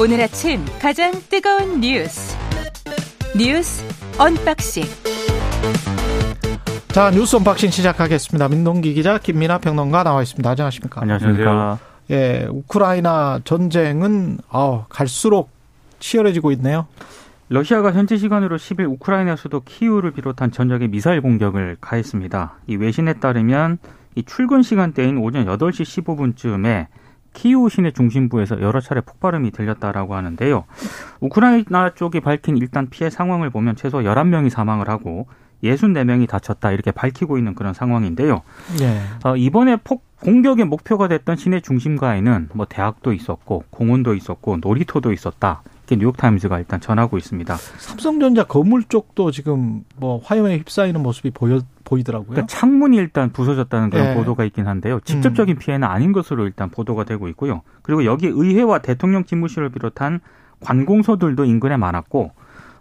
오늘 아침 가장 뜨거운 뉴스 뉴스 언박싱 자 뉴스 unboxing 시작하겠습니다. 민동기 기자 김민아 평론가 나와 있습니다. 안녕하십니까? 안녕하십니까? 예, 우크라이나 전쟁은 아, 갈수록 치열해지고 있네요. 러시아가 현지 시간으로 10일 우크라이나 수도 키우를 비롯한 전역에 미사일 공격을 가했습니다. 이 외신에 따르면 이 출근 시간대인 오전 8시 15분쯤에 키우 시내 중심부에서 여러 차례 폭발음이 들렸다라고 하는데요. 우크라이나 쪽이 밝힌 일단 피해 상황을 보면 최소 11명이 사망을 하고 64명이 다쳤다 이렇게 밝히고 있는 그런 상황인데요. 예. 어, 이번에 폭 공격의 목표가 됐던 시내 중심가에는 뭐 대학도 있었고 공원도 있었고 놀이터도 있었다. 이렇게 뉴욕타임즈가 일단 전하고 있습니다. 삼성전자 건물 쪽도 지금 뭐 화염에 휩싸이는 모습이 보여 보이더라고요. 그러니까 창문이 일단 부서졌다는 그런 예. 보도가 있긴 한데요. 직접적인 피해는 아닌 것으로 일단 보도가 되고 있고요. 그리고 여기 의회와 대통령 집무실을 비롯한 관공서들도 인근에 많았고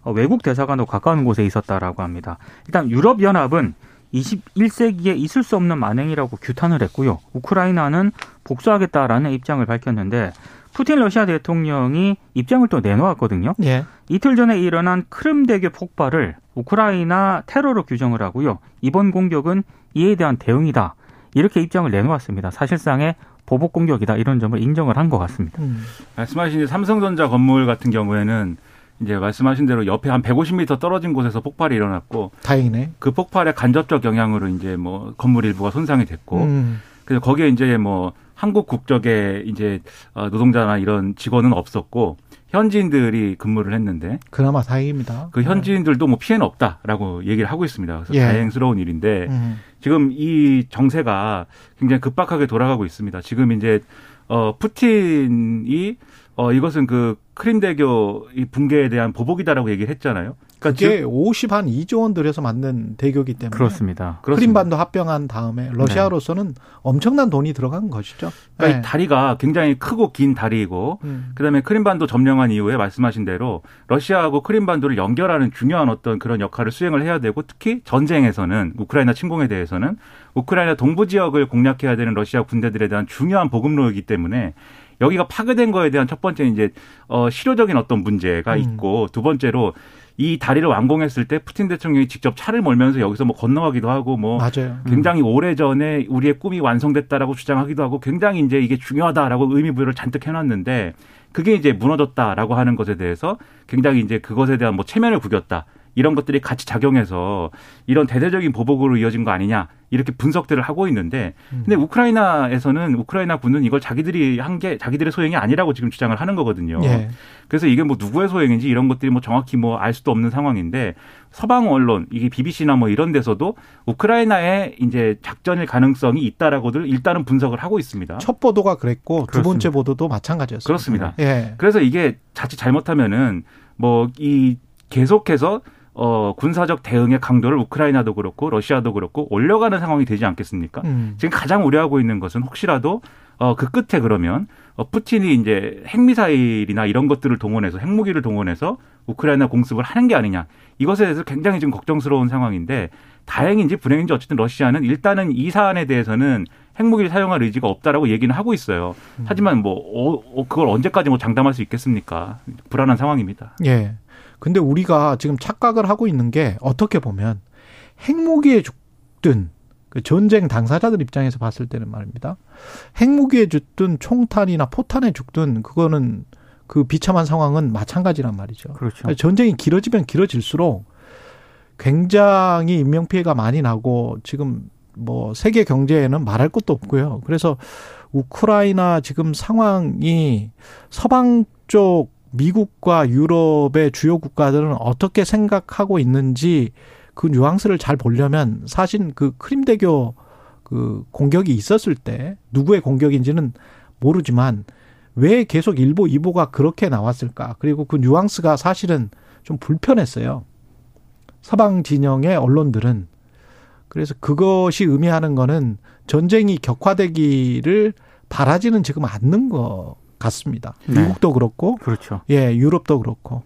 어, 외국 대사관도 가까운 곳에 있었다라고 합니다. 일단 유럽 연합은 21세기에 있을 수 없는 만행이라고 규탄을 했고요. 우크라이나는 복수하겠다라는 입장을 밝혔는데 푸틴 러시아 대통령이 입장을 또 내놓았거든요. 예. 이틀 전에 일어난 크림대교 폭발을 우크라이나 테러로 규정을 하고요. 이번 공격은 이에 대한 대응이다. 이렇게 입장을 내놓았습니다. 사실상의 보복 공격이다. 이런 점을 인정을 한 것 같습니다. 음. 말씀하신 삼성전자 건물 같은 경우에는 이제 말씀하신 대로 옆에 한 150m 떨어진 곳에서 폭발이 일어났고 다행이네. 그 폭발의 간접적 영향으로 이제 뭐 건물 일부가 손상이 됐고 음. 그래서 거기에 이제 뭐 한국 국적의 이제 어, 노동자나 이런 직원은 없었고 현지인들이 근무를 했는데 그나마 다행입니다. 그 현지인들도 뭐 피해는 없다라고 얘기를 하고 있습니다. 그래서 예. 다행스러운 일인데 음. 지금 이 정세가 굉장히 급박하게 돌아가고 있습니다. 지금 이제 어 푸틴이 어 이것은 그 크림대교 이 붕괴에 대한 보복이다라고 얘기를 했잖아요. 그러니까 그게 50한 2조 원 들여서 만든 대교기 때문에 그렇습니다. 그렇습니다. 크림반도 합병한 다음에 러시아로서는 엄청난 돈이 들어간 것이죠. 그러니까 네. 이 다리가 굉장히 크고 긴 다리이고 음. 그다음에 크림반도 점령한 이후에 말씀하신 대로 러시아하고 크림반도를 연결하는 중요한 어떤 그런 역할을 수행을 해야 되고 특히 전쟁에서는 우크라이나 침공에 대해서는 우크라이나 동부 지역을 공략해야 되는 러시아 군대들에 대한 중요한 보급로이기 때문에 여기가 파괴된 거에 대한 첫 번째 이제 어 실효적인 어떤 문제가 음. 있고 두 번째로 이 다리를 완공했을 때 푸틴 대통령이 직접 차를 몰면서 여기서 뭐 건너가기도 하고 뭐 맞아요. 굉장히 오래 전에 우리의 꿈이 완성됐다라고 주장하기도 하고 굉장히 이제 이게 중요하다라고 의미 부여를 잔뜩 해놨는데 그게 이제 무너졌다라고 하는 것에 대해서 굉장히 이제 그것에 대한 뭐 체면을 구겼다 이런 것들이 같이 작용해서 이런 대대적인 보복으로 이어진 거 아니냐 이렇게 분석들을 하고 있는데 근데 우크라이나에서는 우크라이나 군은 이걸 자기들이 한 게 자기들의 소행이 아니라고 지금 주장을 하는 거거든요. 예. 그래서 이게 뭐 누구의 소행인지 이런 것들이 뭐 정확히 뭐 알 수도 없는 상황인데 서방 언론 이게 BBC나 뭐 이런 데서도 우크라이나의 이제 작전일 가능성이 있다라고들 일단은 분석을 하고 있습니다. 첫 보도가 그랬고 두 그렇습니다. 번째 보도도 마찬가지였습니다. 그렇습니다. 예. 그래서 이게 자칫 잘못하면은 뭐 이 계속해서 어 군사적 대응의 강도를 우크라이나도 그렇고 러시아도 그렇고 올려가는 상황이 되지 않겠습니까? 음. 지금 가장 우려하고 있는 것은 혹시라도 어 그 끝에 그러면 어 푸틴이 이제 핵미사일이나 이런 것들을 동원해서 핵무기를 동원해서 우크라이나 공습을 하는 게 아니냐. 이것에 대해서 굉장히 지금 걱정스러운 상황인데 다행인지 불행인지 어쨌든 러시아는 일단은 이 사안에 대해서는 핵무기를 사용할 의지가 없다라고 얘기는 하고 있어요. 하지만 뭐 어, 어, 그걸 언제까지 뭐 장담할 수 있겠습니까? 불안한 상황입니다. 예. 근데 우리가 지금 착각을 하고 있는 게 어떻게 보면 핵무기에 죽든 그 전쟁 당사자들 입장에서 봤을 때는 말입니다. 핵무기에 죽든 총탄이나 포탄에 죽든 그거는 그 비참한 상황은 마찬가지란 말이죠. 그렇죠. 전쟁이 길어지면 길어질수록 굉장히 인명 피해가 많이 나고 지금 뭐 세계 경제에는 말할 것도 없고요. 그래서 우크라이나 지금 상황이 서방 쪽 미국과 유럽의 주요 국가들은 어떻게 생각하고 있는지 그 뉘앙스를 잘 보려면 사실 그 크림대교 그 공격이 있었을 때 누구의 공격인지는 모르지만 왜 계속 일보 이보가 그렇게 나왔을까? 그리고 그 뉘앙스가 사실은 좀 불편했어요. 서방 진영의 언론들은 그래서 그것이 의미하는 거는 전쟁이 격화되기를 바라지는 지금 않는 것 같습니다. 네. 미국도 그렇고, 그렇죠. 예, 유럽도 그렇고.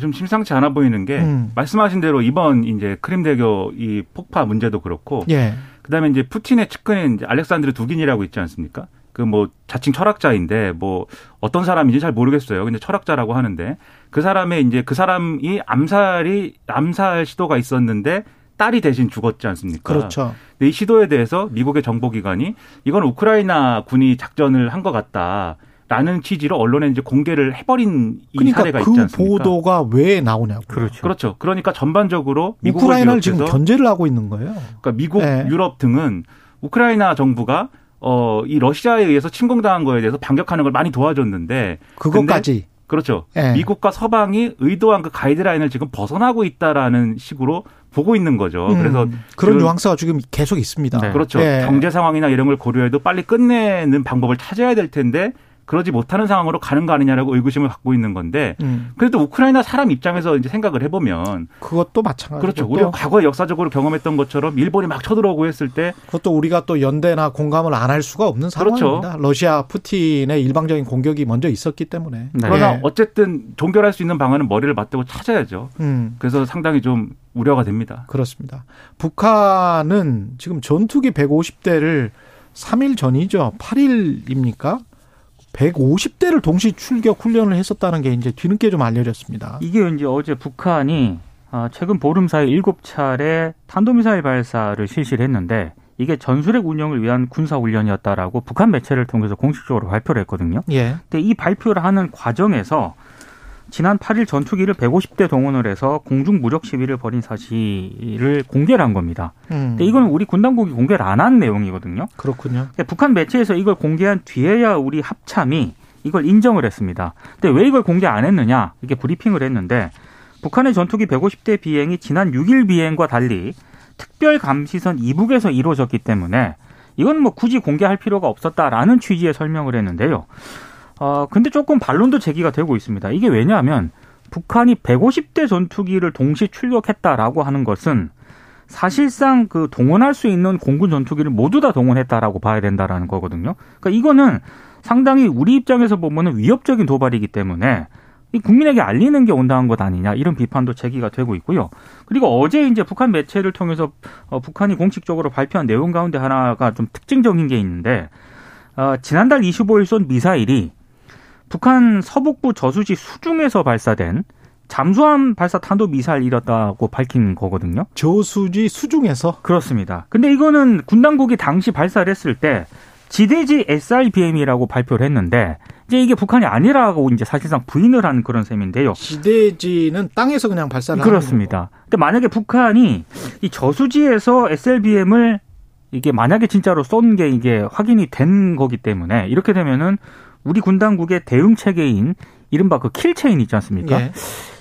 좀 심상치 않아 보이는 게 음. 말씀하신 대로 이번 이제 크림 대교 이 폭파 문제도 그렇고 예, 그다음에 이제 푸틴의 측근인 이제 알렉산드르 두긴이라고 있지 않습니까? 그 뭐 자칭 철학자인데 뭐 어떤 사람인지 잘 모르겠어요. 근데 철학자라고 하는데 그 사람의 이제 그 사람이 암살이 암살 시도가 있었는데 딸이 대신 죽었지 않습니까? 그렇죠. 근데 이 시도에 대해서 미국의 정보기관이 이건 우크라이나 군이 작전을 한 것 같다. 라는 취지로 언론에 이제 공개를 해버린 이 그러니까 사례가 있지 그 않습니까? 보도가 왜 나오냐고. 그렇죠. 그렇죠. 그러니까 전반적으로 미국을 우크라이나를 지금 견제를 하고 있는 거예요. 그러니까 미국, 네. 유럽 등은 우크라이나 정부가 어, 이 러시아에 의해서 침공당한 거에 대해서 반격하는 걸 많이 도와줬는데 그것까지. 그렇죠. 예. 미국과 서방이 의도한 그 가이드라인을 지금 벗어나고 있다라는 식으로 보고 있는 거죠. 음, 그래서 그런 뉘앙스가 지금 계속 있습니다. 네. 그렇죠. 예. 경제 상황이나 이런 걸 고려해도 빨리 끝내는 방법을 찾아야 될 텐데 그러지 못하는 상황으로 가는 거 아니냐라고 의구심을 갖고 있는 건데 음, 그래도 우크라이나 사람 입장에서 이제 생각을 해보면 그것도 마찬가지고 그렇죠. 또 우리가 과거에 역사적으로 경험했던 것처럼 일본이 막 쳐들어오고 했을 때 그것도 우리가 또 연대나 공감을 안 할 수가 없는 그렇죠. 상황입니다. 러시아 푸틴의 일방적인 공격이 먼저 있었기 때문에. 네. 그러나 예. 어쨌든 종결할 수 있는 방안은 머리를 맞대고 찾아야죠. 음, 그래서 상당히 좀 우려가 됩니다. 그렇습니다. 북한은 지금 전투기 150대를 3일 전이죠. 8일입니까? 150대를 동시 출격 훈련을 했었다는 게 이제 뒤늦게 좀 알려졌습니다. 이게 이제 어제 북한이 아, 최근 보름 사이 일곱 차례 탄도미사일 발사를 실시를 했는데 이게 전술핵 운영을 위한 군사 훈련이었다라고 북한 매체를 통해서 공식적으로 발표를 했거든요. 예. 근데 이 발표를 하는 과정에서 지난 8일 전투기를 150대 동원을 해서 공중 무력 시위를 벌인 사실을 공개를 한 겁니다. 음, 근데 이거는 우리 군 당국이 공개를 안 한 내용이거든요. 그렇군요. 근데 북한 매체에서 이걸 공개한 뒤에야 우리 합참이 이걸 인정을 했습니다. 근데 왜 이걸 공개 안 했느냐? 이렇게 브리핑을 했는데 북한의 전투기 150대 비행이 지난 6일 비행과 달리 특별 감시선 이북에서 이루어졌기 때문에 이건 뭐 굳이 공개할 필요가 없었다라는 취지의 설명을 했는데요. 어, 근데 조금 반론도 제기가 되고 있습니다. 이게 왜냐하면 북한이 150대 전투기를 동시 출격했다라고 하는 것은 사실상 그 동원할 수 있는 공군 전투기를 모두 다 동원했다라고 봐야 된다라는 거거든요. 그러니까 이거는 상당히 우리 입장에서 보면은 위협적인 도발이기 때문에 이 국민에게 알리는 게 온당한 것 아니냐 이런 비판도 제기가 되고 있고요. 그리고 어제 이제 북한 매체를 통해서 어, 북한이 공식적으로 발표한 내용 가운데 하나가 좀 특징적인 게 있는데 어, 지난달 25일 쏜 미사일이 북한 서북부 저수지 수중에서 발사된 잠수함 발사 탄도 미사일이었다고 밝힌 거거든요. 저수지 수중에서 그렇습니다. 근데 이거는 군 당국이 당시 발사를 했을 때 지대지 SRBM이라고 발표를 했는데 이제 이게 북한이 아니라고 이제 사실상 부인을 한 그런 셈인데요. 지대지는 땅에서 그냥 발사를 그렇습니다. 근데 만약에 북한이 이 저수지에서 SLBM을 이게 만약에 진짜로 쏜 게 이게 확인이 된 거기 때문에 이렇게 되면은 우리 군 당국의 대응 체계인 이른바 그 kill chain 있지 않습니까? 예.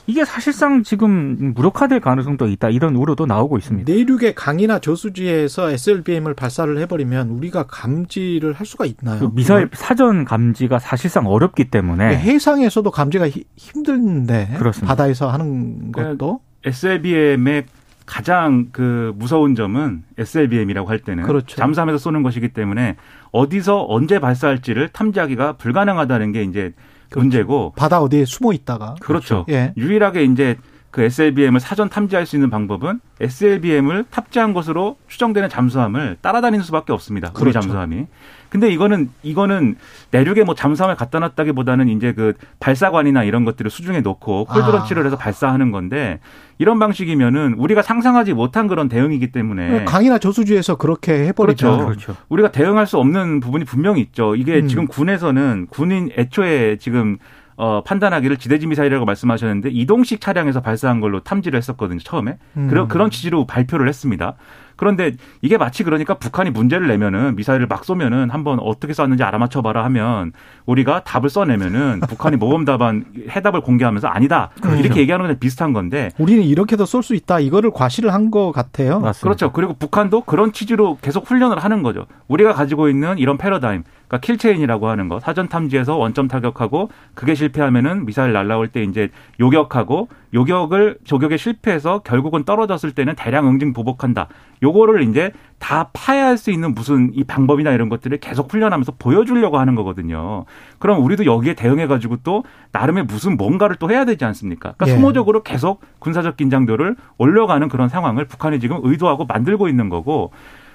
이게 사실상 지금 무력화될 가능성도 있다 이런 우려도 나오고 있습니다. 내륙의 강이나 저수지에서 SLBM을 발사를 해버리면 우리가 감지를 할 수가 있나요? 그 미사일 사전 감지가 사실상 어렵기 때문에 해상에서도 감지가 히- 힘든데 그렇습니다. 바다에서 하는 것도 SLBM의 가장 그 무서운 점은 SLBM이라고 할 때는 그렇죠. 잠수함에서 쏘는 것이기 때문에 어디서 언제 발사할지를 탐지하기가 불가능하다는 게 이제 문제고 바다 어디에 숨어 있다가 그렇죠. 예. 유일하게 이제 그 SLBM을 사전 탐지할 수 있는 방법은 SLBM을 탑재한 것으로 추정되는 잠수함을 따라다니는 수밖에 없습니다. 우리 그렇죠. 잠수함이. 근데 이거는 이거는 내륙에 뭐 잠수함을 갖다 놨다기보다는 이제 그 발사관이나 이런 것들을 수중에 놓고 콜드런치를 아. 해서 발사하는 건데 이런 방식이면은 우리가 상상하지 못한 그런 대응이기 때문에 강이나 저수지에서 그렇게 해버리죠. 그렇죠. 그렇죠. 우리가 대응할 수 없는 부분이 분명히 있죠. 이게 음. 지금 군에서는 군인 애초에 지금 어, 판단하기를 지대지 미사일이라고 말씀하셨는데 이동식 차량에서 발사한 걸로 탐지를 했었거든요. 처음에 음. 그런 그런 취지로 발표를 했습니다. 그런데 이게 마치 그러니까 북한이 문제를 내면은 미사일을 막 쏘면은 한번 어떻게 쐈는지 알아맞혀봐라 하면 우리가 답을 써내면은 북한이 모범 답안 해답을 공개하면서 아니다 그렇죠. 이렇게 얘기하는 거랑 비슷한 건데 우리는 이렇게도 쏠 수 있다. 이거를 과시를 한 것 같아요. 맞습니다. 그렇죠. 그리고 북한도 그런 취지로 계속 훈련을 하는 거죠. 우리가 가지고 있는 이런 패러다임, 그러니까 kill chain이라고 하는 거, 사전 탐지에서 원점 타격하고 그게 실패하면은 미사일 날라올 때 이제 요격하고 요격을 저격에 실패해서 결국은 떨어졌을 때는 대량 응징 보복한다. 요거를 이제 다 파훼할 수 있는 무슨 이 방법이나 이런 것들을 계속 훈련하면서 보여주려고 하는 거거든요. 그럼 우리도 여기에 대응해가지고 또 나름의 무슨 뭔가를 또 해야 되지 않습니까? 그러니까 예. 소모적으로 계속 군사적 긴장도를 올려가는 그런 상황을 북한이 지금 의도하고 만들고 있는 거고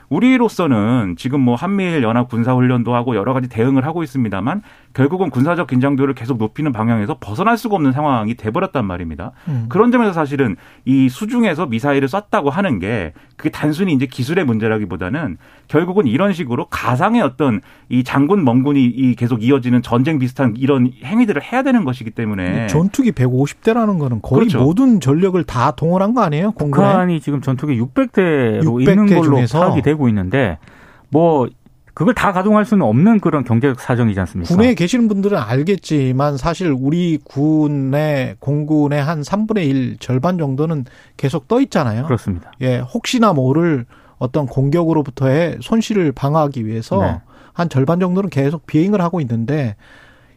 우리로서는 지금 뭐 한미일 연합 군사 훈련도 하고 여러 가지 대응을 하고 있습니다만 결국은 군사적 긴장도를 계속 높이는 방향에서 벗어날 수가 없는 상황이 돼버렸단 말입니다. 음. 그런 점에서 사실은 이 수중에서 미사일을 쐈다고 하는 게 그게 단순히 이제 기술의 문제라기보다는 결국은 이런 식으로 가상의 어떤 이 장군 멍군이 이 계속 이어지는 전쟁 비슷한 이런 행위들을 해야 되는 것이기 때문에 전투기 150대라는 거는 거의 그렇죠. 모든 전력을 다 동원한 거 아니에요? 공군에? 북한이 지금 전투기 600대로 600대 있는 걸로 중에서. 파악이 되고 있는데 뭐 그걸 다 가동할 수는 없는 그런 경제적 사정이지 않습니까? 군에 계시는 분들은 알겠지만 사실 우리 군의 공군의 한 3분의 1 절반 정도는 계속 떠 있잖아요. 그렇습니다. 예, 혹시나 모를 어떤 공격으로부터의 손실을 방어하기 위해서 네. 한 절반 정도는 계속 비행을 하고 있는데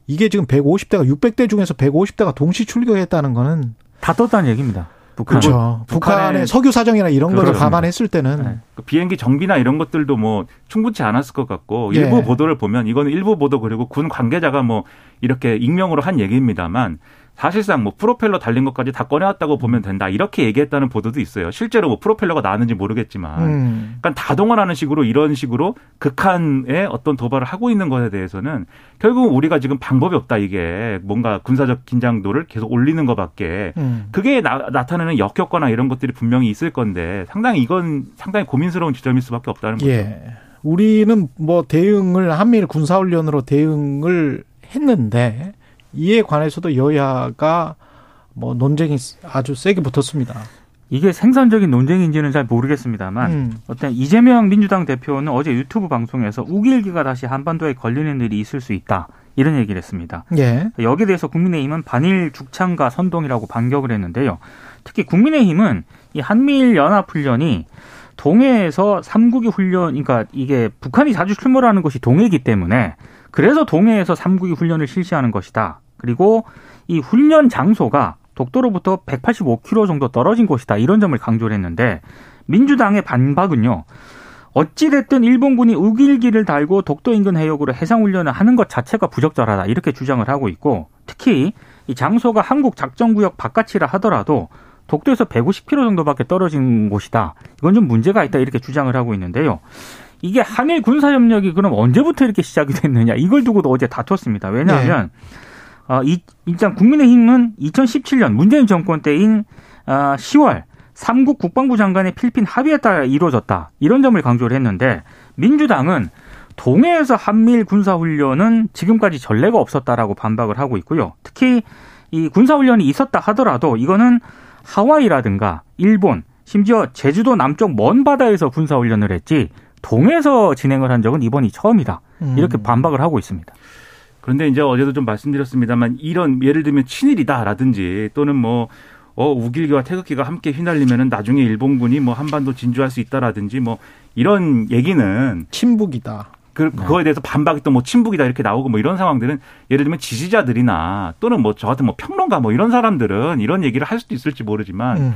이게 지금 150대가 600대 중에서 150대가 동시 출격했다는 거는 다 떴다는 얘기입니다. 북한. 그렇죠. 북한의 석유 사정이나 이런 거를 감안했을 때는 네. 그 비행기 정비나 이런 것들도 뭐 충분치 않았을 것 같고 일부 예. 보도를 보면 이거는 일부 보도 그리고 군 관계자가 뭐 이렇게 익명으로 한 얘기입니다만 사실상 뭐 프로펠러 달린 것까지 다 꺼내왔다고 보면 된다 이렇게 얘기했다는 보도도 있어요. 실제로 뭐 프로펠러가 나왔는지 모르겠지만, 음. 그러니까 다 동원하는 식으로 이런 식으로 극한의 어떤 도발을 하고 있는 것에 대해서는 결국 우리가 지금 방법이 없다 이게 뭔가 군사적 긴장도를 계속 올리는 것밖에 음. 그게 나, 타내는 역효과나 이런 것들이 분명히 있을 건데 상당히 이건 상당히 고민스러운 지점일 수밖에 없다는 거죠. 예. 우리는 뭐 대응을 한미일 군사훈련으로 대응을 했는데 이에 관해서도 여야가 뭐 논쟁이 아주 세게 붙었습니다. 이게 생산적인 논쟁인지는 잘 모르겠습니다만 음. 어떤 이재명 민주당 대표는 어제 유튜브 방송에서 우길기가 다시 한반도에 걸리는 일이 있을 수 있다 이런 얘기를 했습니다. 예. 여기에 대해서 국민의힘은 반일 죽창과 선동이라고 반격을 했는데요. 특히 국민의힘은 이 한미일 연합 훈련이 동해에서 삼국이 훈련, 그러니까 이게 북한이 자주 출몰하는 것이 동해이기 때문에 그래서 동해에서 삼국이 훈련을 실시하는 것이다. 그리고 이 훈련 장소가 독도로부터 185km 정도 떨어진 곳이다. 이런 점을 강조를 했는데 민주당의 반박은요. 어찌됐든 일본군이 우길기를 달고 독도 인근 해역으로 해상훈련을 하는 것 자체가 부적절하다. 이렇게 주장을 하고 있고 특히 이 장소가 한국 작전구역 바깥이라 하더라도 독도에서 150km 정도밖에 떨어진 곳이다. 이건 좀 문제가 있다. 이렇게 주장을 하고 있는데요. 이게 한일 군사 협력이 그럼 언제부터 이렇게 시작이 됐느냐 이걸 두고도 어제 다퉜습니다. 왜냐하면 네. 어, 이, 일단 국민의힘은 2017년 문재인 정권 때인 어, 10월 삼국 국방부 장관의 필리핀 합의에 따라 이루어졌다 이런 점을 강조를 했는데 민주당은 동해에서 한미일 군사훈련은 지금까지 전례가 없었다라고 반박을 하고 있고요. 특히 이 군사훈련이 있었다 하더라도 이거는 하와이라든가 일본, 심지어 제주도 남쪽 먼 바다에서 군사훈련을 했지 동에서 진행을 한 적은 이번이 처음이다. 음. 이렇게 반박을 하고 있습니다. 그런데 이제 어제도 좀 말씀드렸습니다만 이런 예를 들면 친일이다라든지 또는 뭐 어, 우길기와 태극기가 함께 휘날리면은 나중에 일본군이 뭐 한반도 진주할 수 있다라든지 뭐 이런 얘기는 친북이다. 그, 그거에 대해서 반박이 또 뭐 친북이다 이렇게 나오고 뭐 이런 상황들은 예를 들면 지지자들이나 또는 뭐 저 같은 뭐 평론가 뭐 이런 사람들은 이런 얘기를 할 수도 있을지 모르지만 음.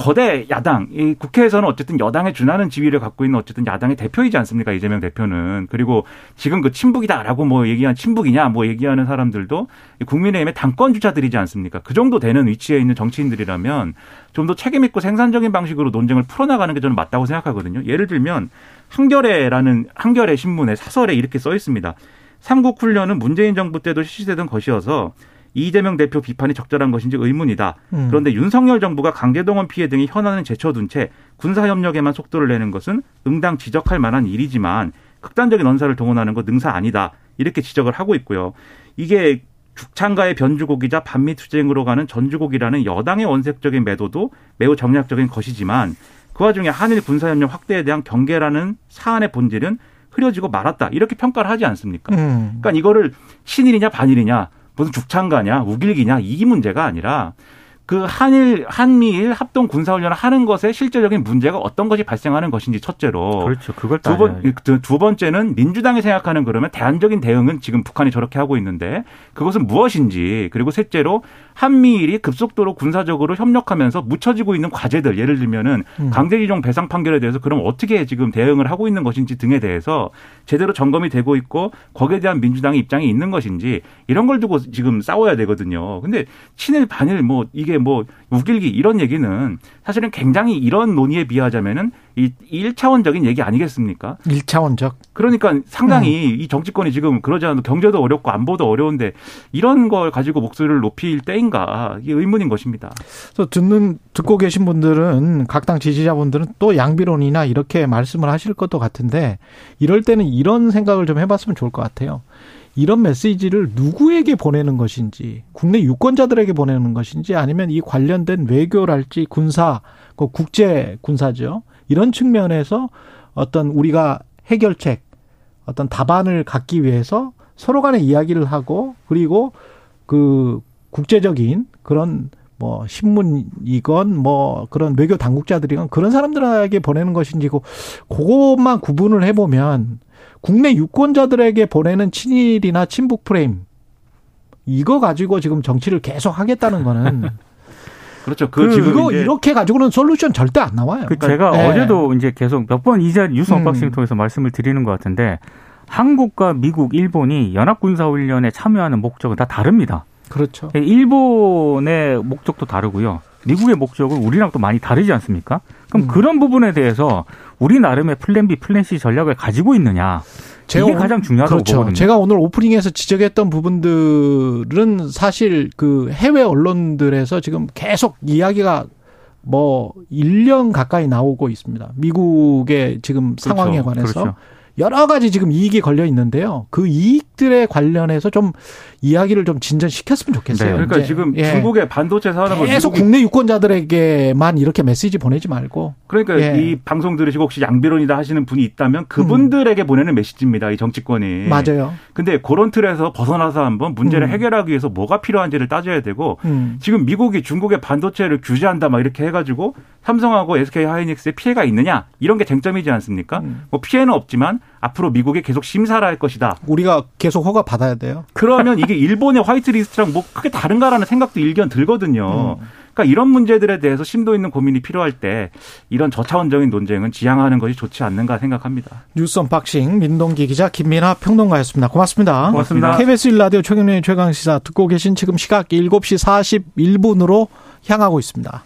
거대 야당, 이 국회에서는 어쨌든 여당에 준하는 지위를 갖고 있는 어쨌든 야당의 대표이지 않습니까? 이재명 대표는. 그리고 지금 그 친북이다라고 뭐 얘기한 친북이냐 뭐 얘기하는 사람들도 국민의힘의 당권 주자들이지 않습니까? 그 정도 되는 위치에 있는 정치인들이라면 좀 더 책임있고 생산적인 방식으로 논쟁을 풀어나가는 게 저는 맞다고 생각하거든요. 예를 들면 한겨레라는 한겨레 신문의 사설에 이렇게 써 있습니다. 삼국 훈련은 문재인 정부 때도 실시되던 것이어서 이재명 대표 비판이 적절한 것인지 의문이다. 음. 그런데 윤석열 정부가 강제동원 피해 등이 현안을 제쳐둔 채 군사협력에만 속도를 내는 것은 응당 지적할 만한 일이지만 극단적인 언사를 동원하는 것 능사 아니다. 이렇게 지적을 하고 있고요. 이게 죽창가의 변주곡이자 반미 투쟁으로 가는 전주곡이라는 여당의 원색적인 매도도 매우 정략적인 것이지만 그 와중에 한일 군사협력 확대에 대한 경계라는 사안의 본질은 흐려지고 말았다. 이렇게 평가를 하지 않습니까? 음. 그러니까 이거를 신일이냐 반일이냐 무슨 죽창가냐 우길기냐 이 문제가 아니라 그 한일 한미일 합동 군사 훈련을 하는 것에 실제적인 문제가 어떤 것이 발생하는 것인지 첫째로 그렇죠. 그걸 두, 번, 두 번째는 민주당이 생각하는 그러면 대안적인 대응은 지금 북한이 저렇게 하고 있는데 그것은 무엇인지 그리고 셋째로 한미일이 급속도로 군사적으로 협력하면서 묻혀지고 있는 과제들 예를 들면은 음. 강제징용 배상 판결에 대해서 그럼 어떻게 지금 대응을 하고 있는 것인지 등에 대해서 제대로 점검이 되고 있고 거기에 대한 민주당의 입장이 있는 것인지 이런 걸 두고 지금 싸워야 되거든요. 근데 친일 반일 뭐 이게 뭐 우길기 이런 얘기는 사실은 굉장히 이런 논의에 비하자면은 이 1차원적인 얘기 아니겠습니까? 1차원적. 그러니까 상당히 음. 이 정치권이 지금 그러지 않아도 경제도 어렵고 안보도 어려운데 이런 걸 가지고 목소리를 높일 때인가 이게 의문인 것입니다. 그래서 듣는 듣고 계신 분들은 각 당 지지자분들은 또 양비론이나 이렇게 말씀을 하실 것도 같은데 이럴 때는 이런 생각을 좀 해봤으면 좋을 것 같아요. 이런 메시지를 누구에게 보내는 것인지, 국내 유권자들에게 보내는 것인지, 아니면 이 관련된 외교랄지 군사, 그 국제 군사죠. 이런 측면에서 어떤 우리가 해결책, 어떤 답안을 갖기 위해서 서로 간에 이야기를 하고, 그리고 그 국제적인 그런 뭐 신문이건 뭐 그런 외교 당국자들이건 그런 사람들에게 보내는 것인지 그것만 구분을 해보면 국내 유권자들에게 보내는 친일이나 친북 프레임 이거 가지고 지금 정치를 계속 하겠다는 거는 그렇죠. 그, 그 지금 이거 이렇게 가지고는 솔루션 절대 안 나와요. 그 제가 네. 어제도 이제 계속 몇 번 이자 뉴스 unboxing 음. 통해서 말씀을 드리는 것 같은데 한국과 미국, 일본이 연합군사훈련에 참여하는 목적은 다 다릅니다. 그렇죠. 예, 일본의 목적도 다르고요. 미국의 목적은 우리랑 또 많이 다르지 않습니까? 그럼 음. 그런 부분에 대해서 우리 나름의 plan B, plan C 전략을 가지고 있느냐. 이게 가장 중요하다고 그렇죠. 보거든요. 제가 오늘 오프닝에서 지적했던 부분들은 사실 그 해외 언론들에서 지금 계속 이야기가 뭐 1년 가까이 나오고 있습니다. 미국의 지금 그렇죠. 상황에 관해서. 그렇죠. 여러 가지 지금 이익이 걸려 있는데요. 그 이익들에 관련해서 좀 이야기를 좀 진전시켰으면 좋겠어요. 네, 그러니까 이제. 지금 예. 중국의 반도체 산업을 계속 국내 유권자들에게만 이렇게 메시지 보내지 말고. 그러니까 예. 이 방송 들으시고 혹시 양비론이다 하시는 분이 있다면 그분들에게 음. 보내는 메시지입니다. 이 정치권이. 맞아요. 근데 그런 틀에서 벗어나서 한번 문제를 음. 해결하기 위해서 뭐가 필요한지를 따져야 되고 음. 지금 미국이 중국의 반도체를 규제한다 막 이렇게 해가지고 삼성하고 SK 하이닉스에 피해가 있느냐 이런 게 쟁점이지 않습니까? 음. 뭐 피해는 없지만 앞으로 미국이 계속 심사를 할 것이다. 우리가 계속 허가 받아야 돼요. 그러면 이게 일본의 white list랑 뭐 크게 다른가라는 생각도 일견 들거든요. 음. 그러니까 이런 문제들에 대해서 심도 있는 고민이 필요할 때 이런 저차원적인 논쟁은 지양하는 것이 좋지 않는가 생각합니다. 뉴스 unboxing 민동기 기자 김민아 평론가였습니다. 고맙습니다. 고맙습니다. KBS 1라디오 최경영의 최강시사 듣고 계신 지금 시각 7시 41분으로 향하고 있습니다.